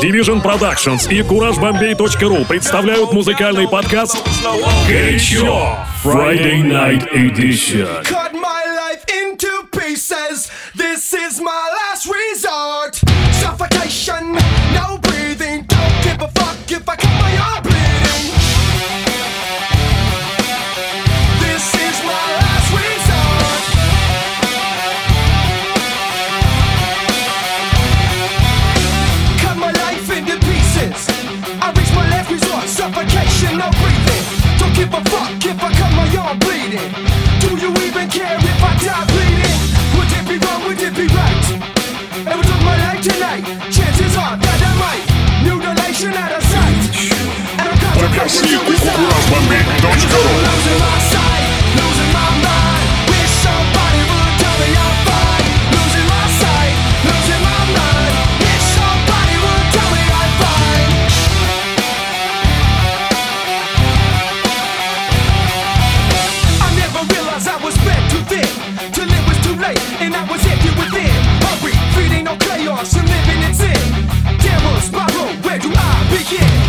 Division Productions и CourageBombay.ru представляют музыкальный подкаст «Горячо» Friday Night Edition. Cut my life into pieces. This is my last resort. Suffocation. I'm bleeding? Do you even care if I die bleeding? Would it be wrong? Would it be right? It would took my life tonight. Chances are that I might. Mutilation out of sight. And I'm contemplating suicide. Don't you go? yeah.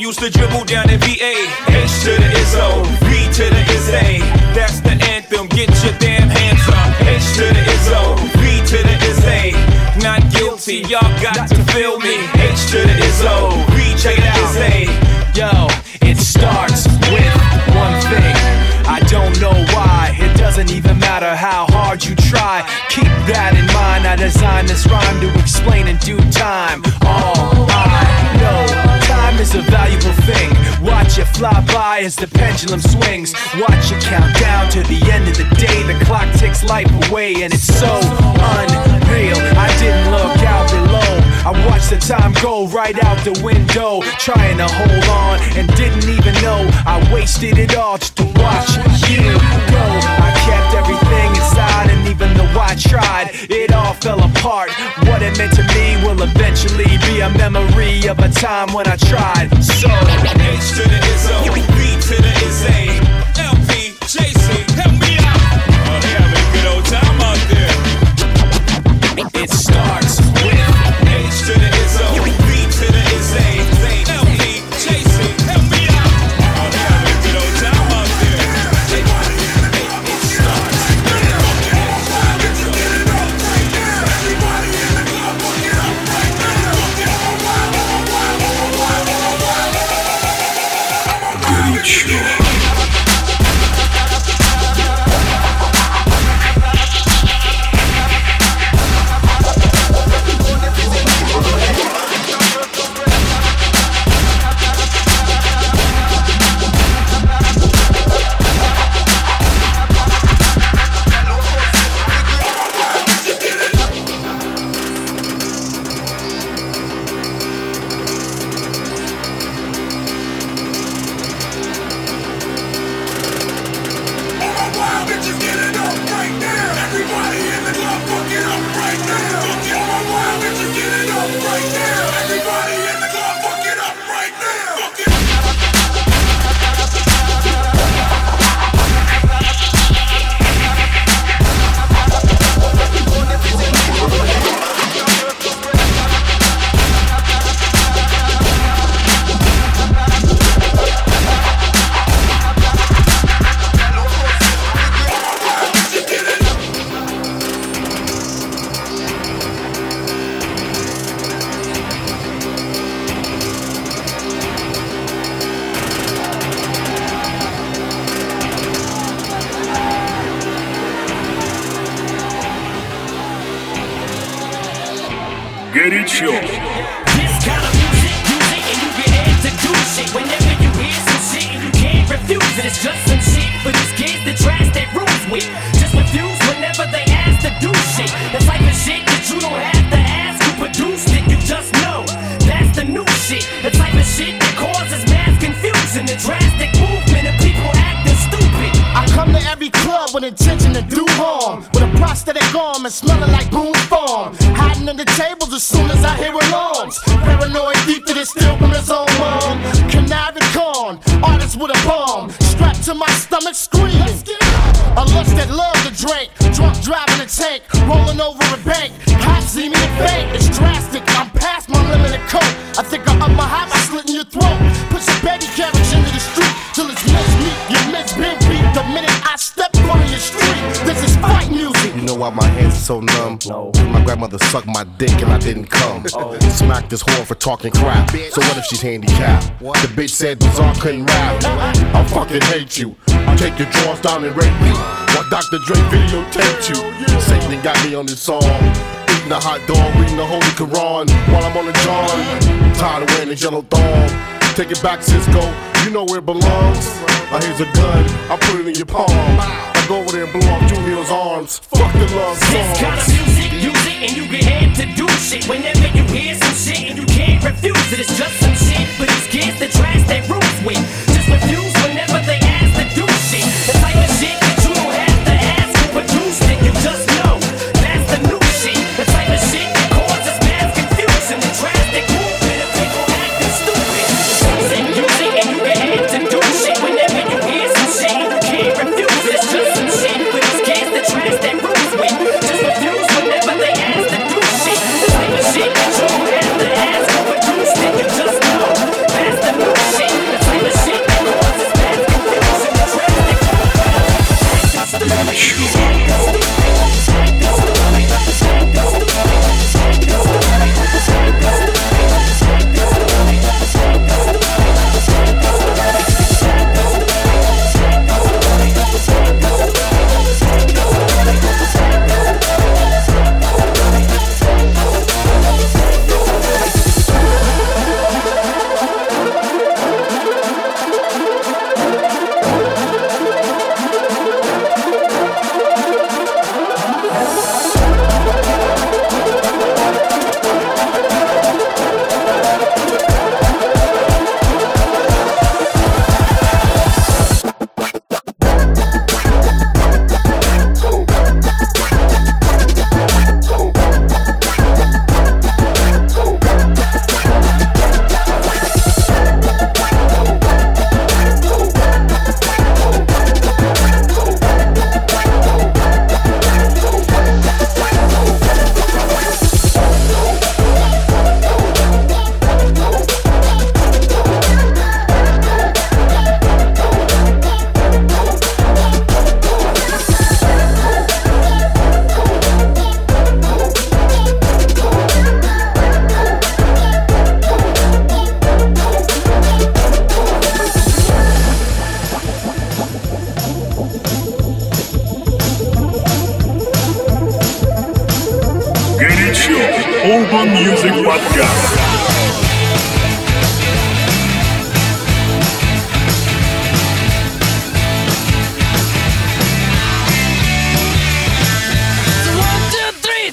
Used to dribble down in VA. H to the Izzo, B to the Izzy. That's the anthem, get your damn hands up. H to the Izzo, B to the Izzy. Not guilty, y'all got to feel me. H to the Izzo, B to the Izzy. Yo, it starts with one thing. I don't know why. It doesn't even matter how hard you try. Keep that in mind. I designed this rhyme to explain in due time. All I know, time is a valuable thing. Watch it fly by as the pendulum swings. Watch it count down to the end of the day. The clock ticks life away, and it's so unreal. I didn't look out below. I watched the time go right out the window, trying to hold on, and didn't even know I wasted it all just to watch you go. I kept everything and even though I tried, it all fell apart. What it meant to me will eventually be a memory of a time when I tried. So, H to the Izzo, B to the Izzy. LP, JC, help me out. They having a good old time out there. it Hiding under tables as soon as I hear alarms. Paranoid thief that is still from his own mom. Conniving con, artist with a bomb. Strapped to my stomach, screaming. A lust that love to drink. Drunk driving a tank, rolling over a bank. Cops see me and faint. It's drastic. I'm past my limited coat. I think I'm up my high why my hands are so numb? No. My grandmother sucked my dick and I didn't come. Oh. Smack this whore for talking crap. So what if she's handicapped? The bitch said Bizarre couldn't rap. I fucking hate you. I'll take your drawers down and rape me. While Dr. Dre videotaped you. Satan got me on this song. Eating a hot dog, reading the Holy Quran while I'm on the John. Tired of wearing this yellow thong. Take it back, Cisco. You know where it belongs. Now here's a gun. I put it in your palm. Go over there and blow off Julio's arms. Fuck the love This kind of music, use it and you get head to do shit. Whenever you hear some shit and you can't refuse it, it's just some shit for these kids that trash their roots with. Just refuse whenever they ask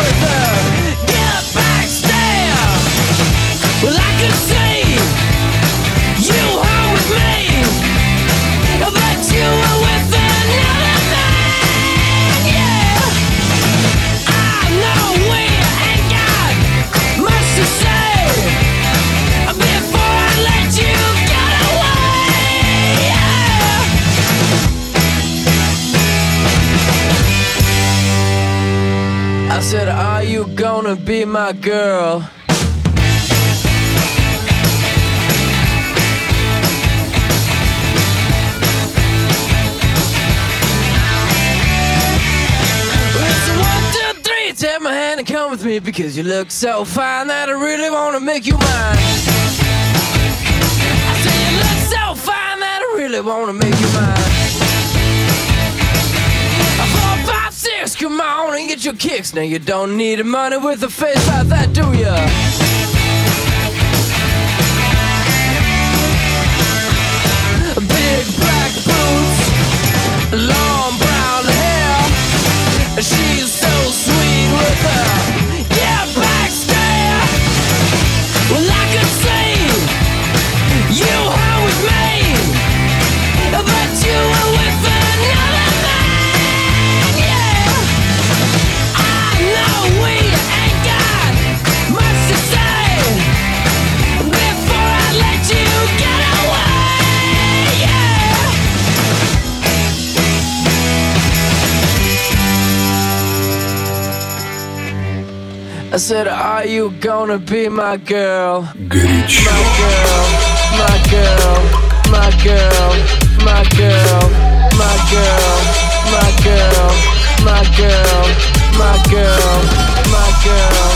with them. Said, Are you gonna be my girl? Take my hand and come with me because you look so fine that I really wanna make you mine. I say you look so fine that I really wanna make you mine. Six, come on and get your kicks. Now you don't need money with a face like that, do ya? Big black boots, long brown hair. She's so sweet with her. I said, Are you gonna be my girl? Горячо. My girl, my girl, my girl, my girl, my girl, my girl, my girl, my girl, my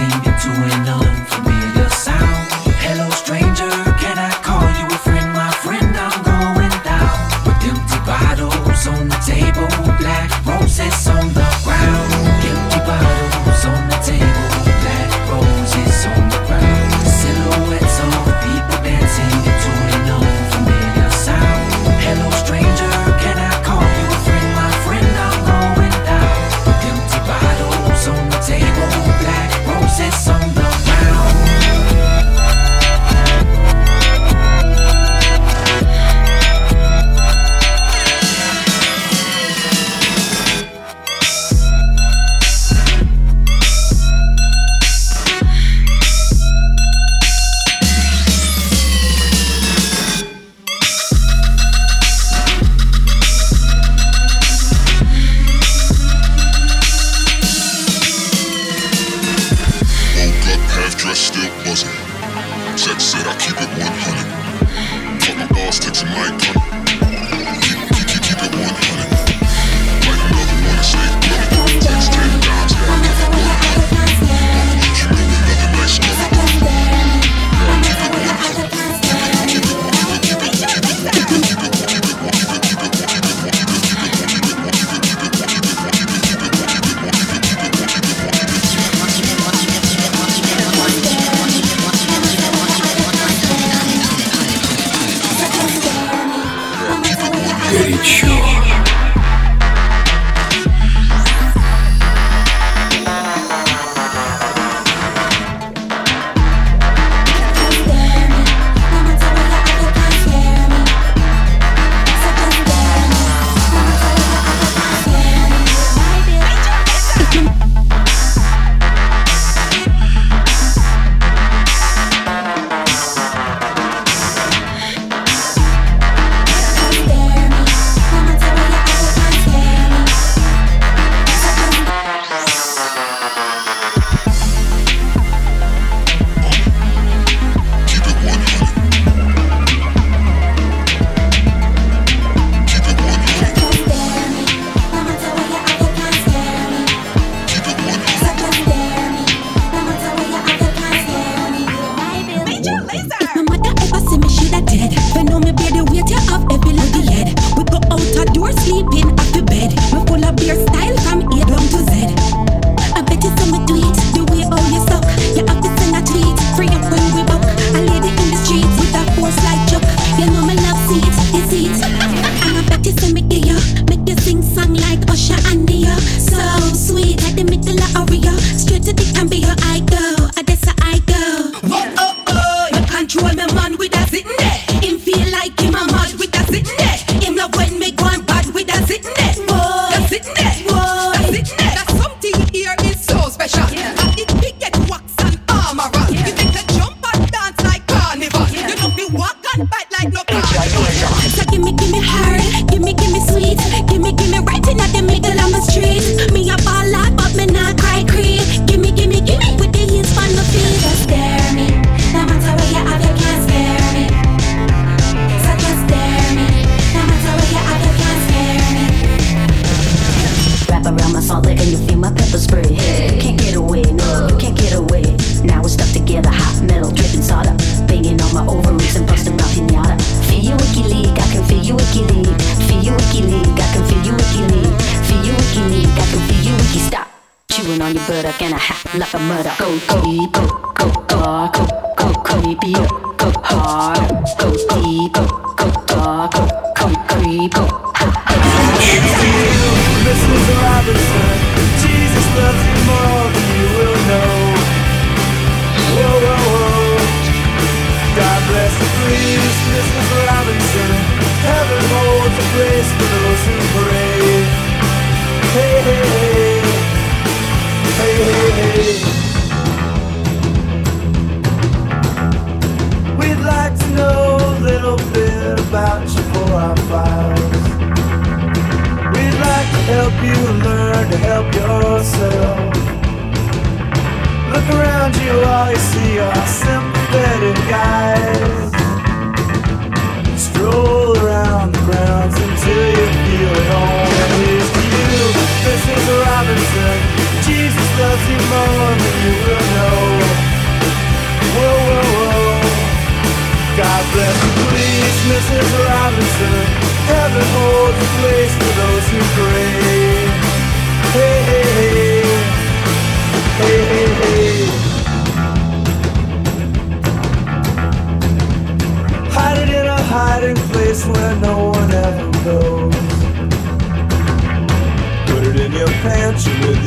seen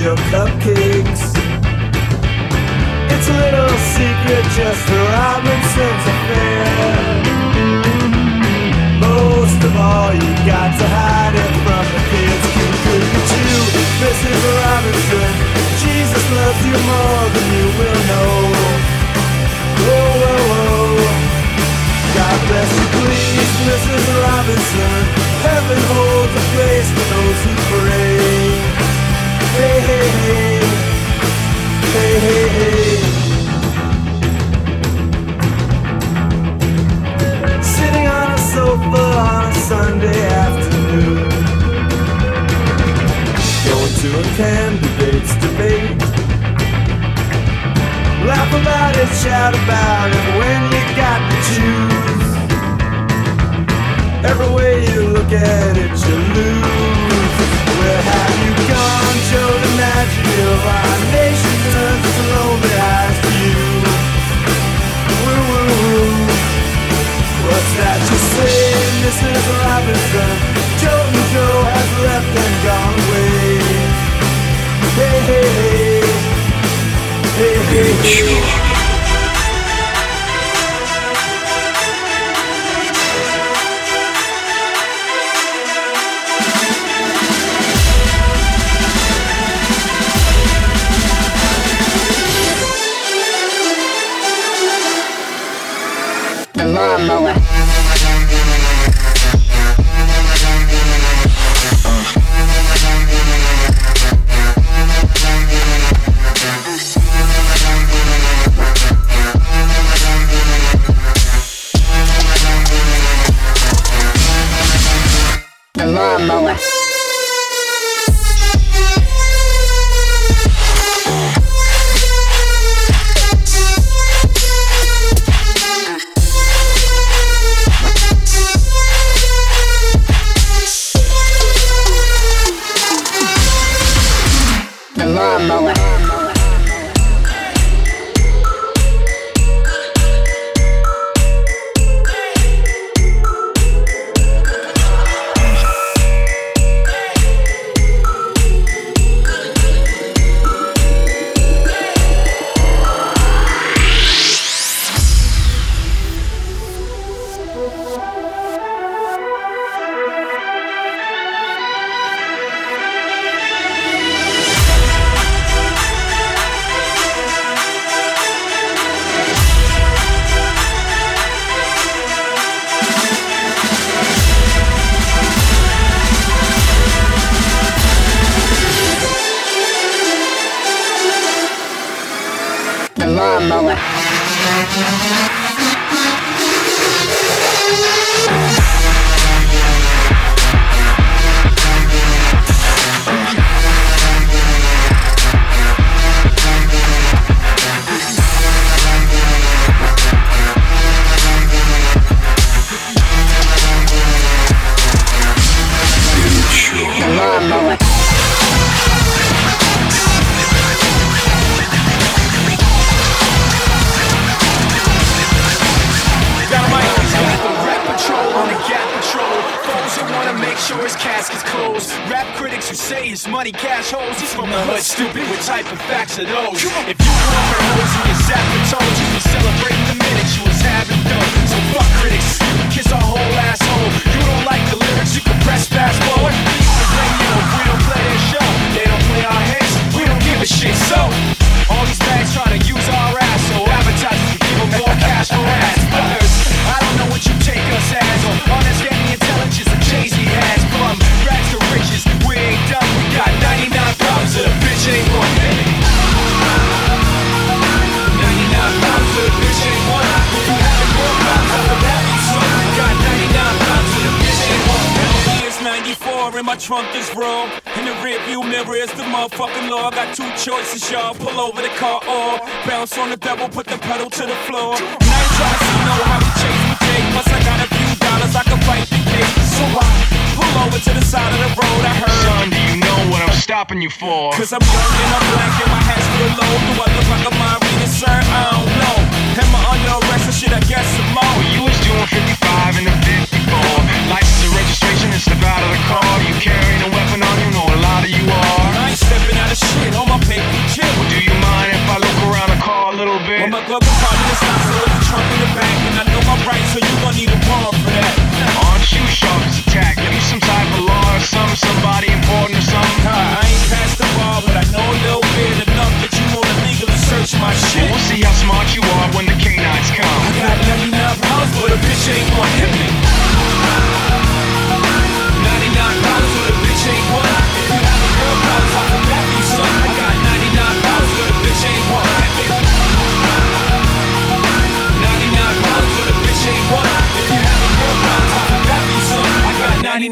your cupcakes. It's a little secret just for Robinson's affair. Most of all, you got to hide it from the kids. At you, Mrs. Robinson. Jesus loves you more than you will know. Whoa, whoa, whoa. God bless you, please, Mrs. Robinson. Heaven holds a place for those who pray. Hey, hey, hey. Hey, hey, hey. Sitting on a sofa on a Sunday afternoon. Going to a candidate's debate. Laugh about it, shout about it when you got to choose. Every way you look at it, you lose. Where have you DiMaggio? Our lonely you. Woo, woo. What's that you say, Mrs. Robinson? Has left and gone away. Hey, hey, hey. Hey, hey, hey. club, a party that's not so in the back. And I know my rights, so you gon' need a warrant for that. Aren't you sharp as a tack? You some type of law or some somebody important or something? I ain't past the bar, but I know a little bit enough that you wanna legally search my shit. Well, we'll see how smart you are when the canines come. I got 99 pounds, but a bitch ain't gonna hit me.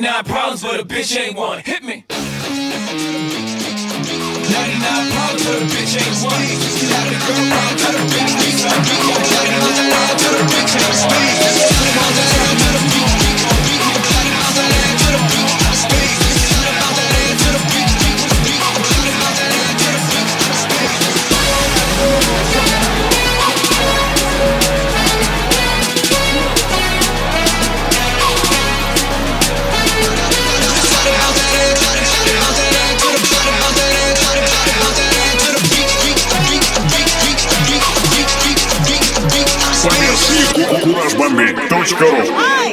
99 problems, but a bitch ain't one. Hit me. 99 problems, but a bitch ain't one. Girl the bitch, 99 problems, but a bitch ain't one. Put them all down the Let's go.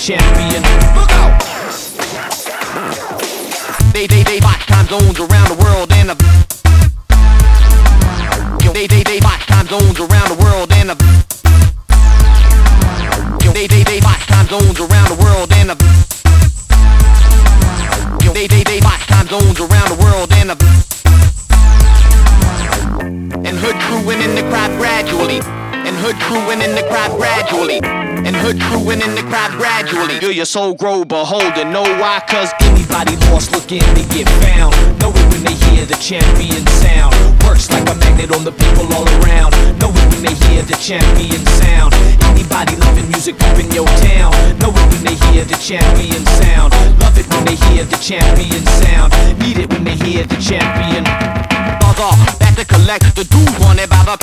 champion. Look out! They, they, they bought time zones around the world and a soul grow beholden. Know why? Cause anybody lost looking to get found. Know it when they hear the champion sound. Works like a magnet on the people all around. Know it when they hear the champion sound. Anybody loving music up in your town. Know it when they hear the champion sound. Love it when they hear the champion sound. Need it when they hear the champion. Bugger, back to collect the dude wanted by the.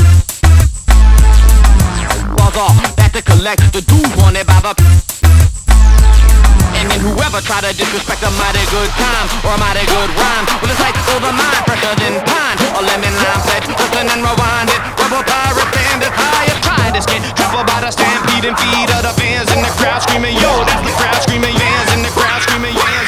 Bugger, back to collect the dude wanted by the. And then whoever try to disrespect a mighty good time or a mighty good rhyme, well it's like over mine, fresher than pine, a lemon lime pledge, listen and rewind it, rubber pirate standard high as trying to skin, trampled by the stampede and feed of the fans in the crowd screaming, yo, that's the crowd screaming, fans in the crowd screaming, fans.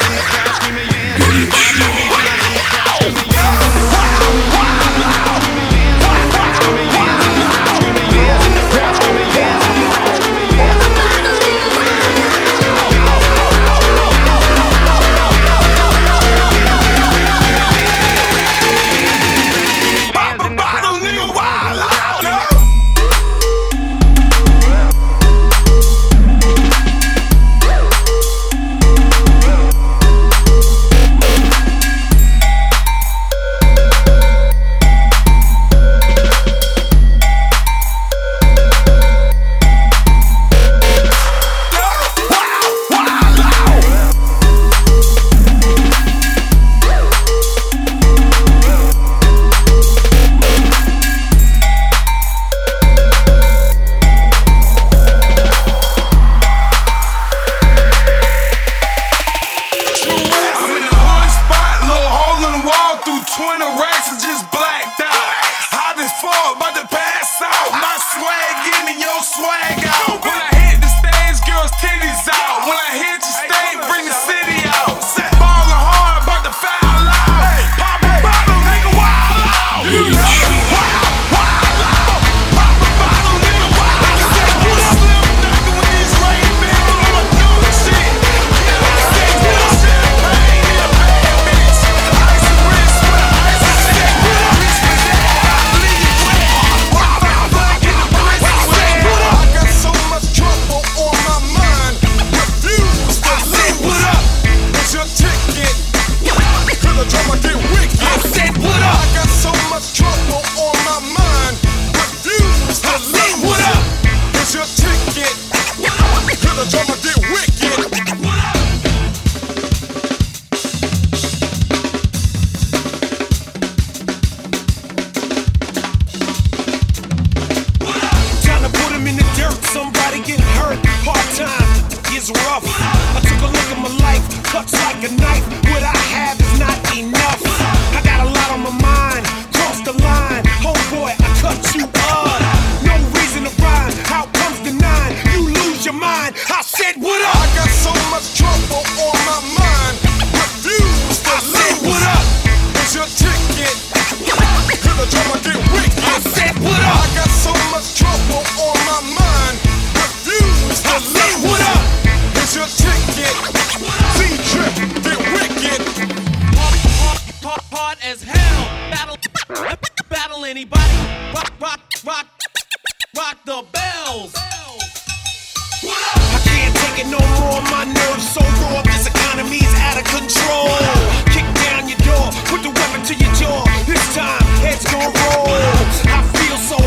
swag. the bells. I can't take it no more. My nerves so raw. This economy's out of control. Kick down your door, put the weapon to your jaw. This time, heads gonna roll. I feel so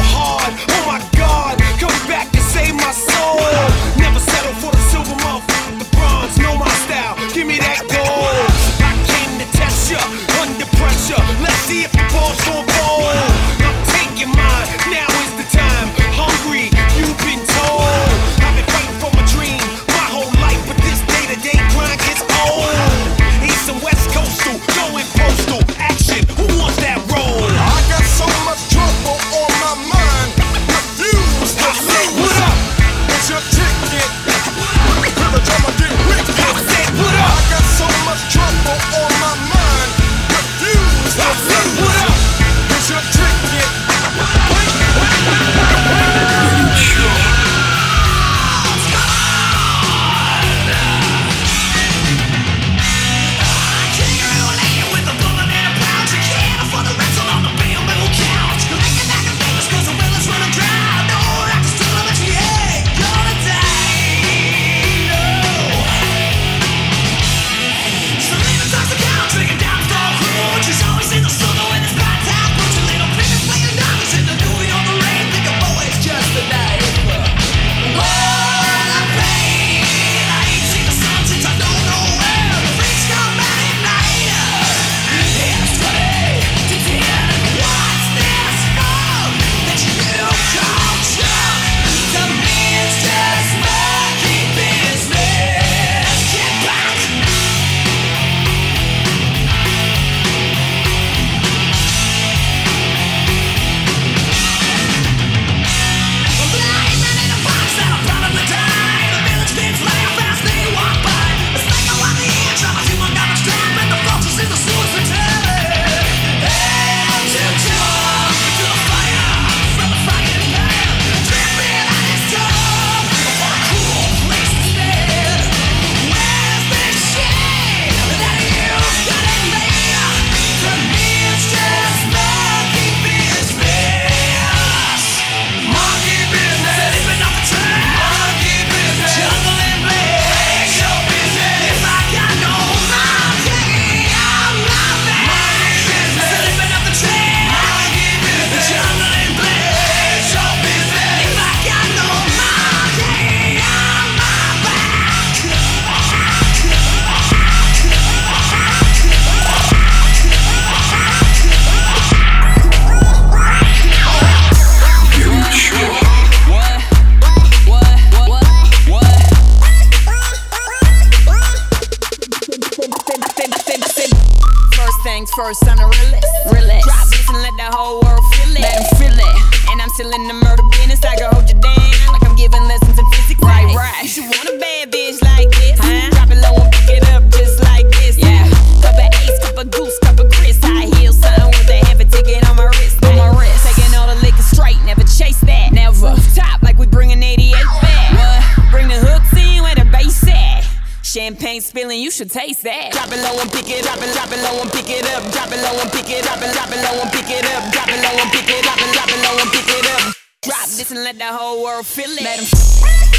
is feeling, you should taste that. Drop it low and pick it, drop it, drop it low and pick it up, drop it low and pick it, drop it, drop it low and pick it up, drop it low and pick it, drop it, drop it low and pick it up. Drop this and let the whole world feel it. Let 'em.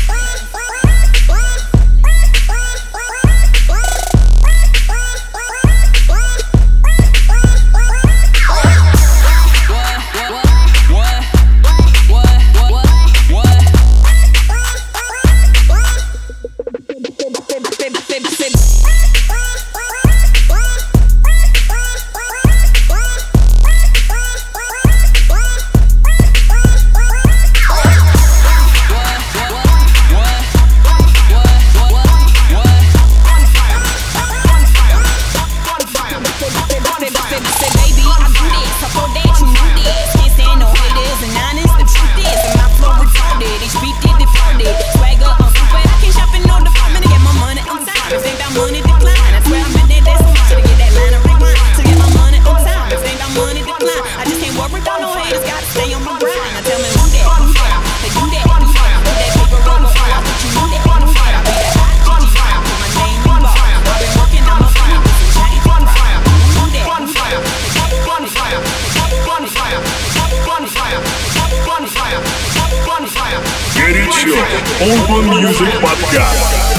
Urban Music Podcast.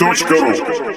Горячо. По версии kurajbombing.ru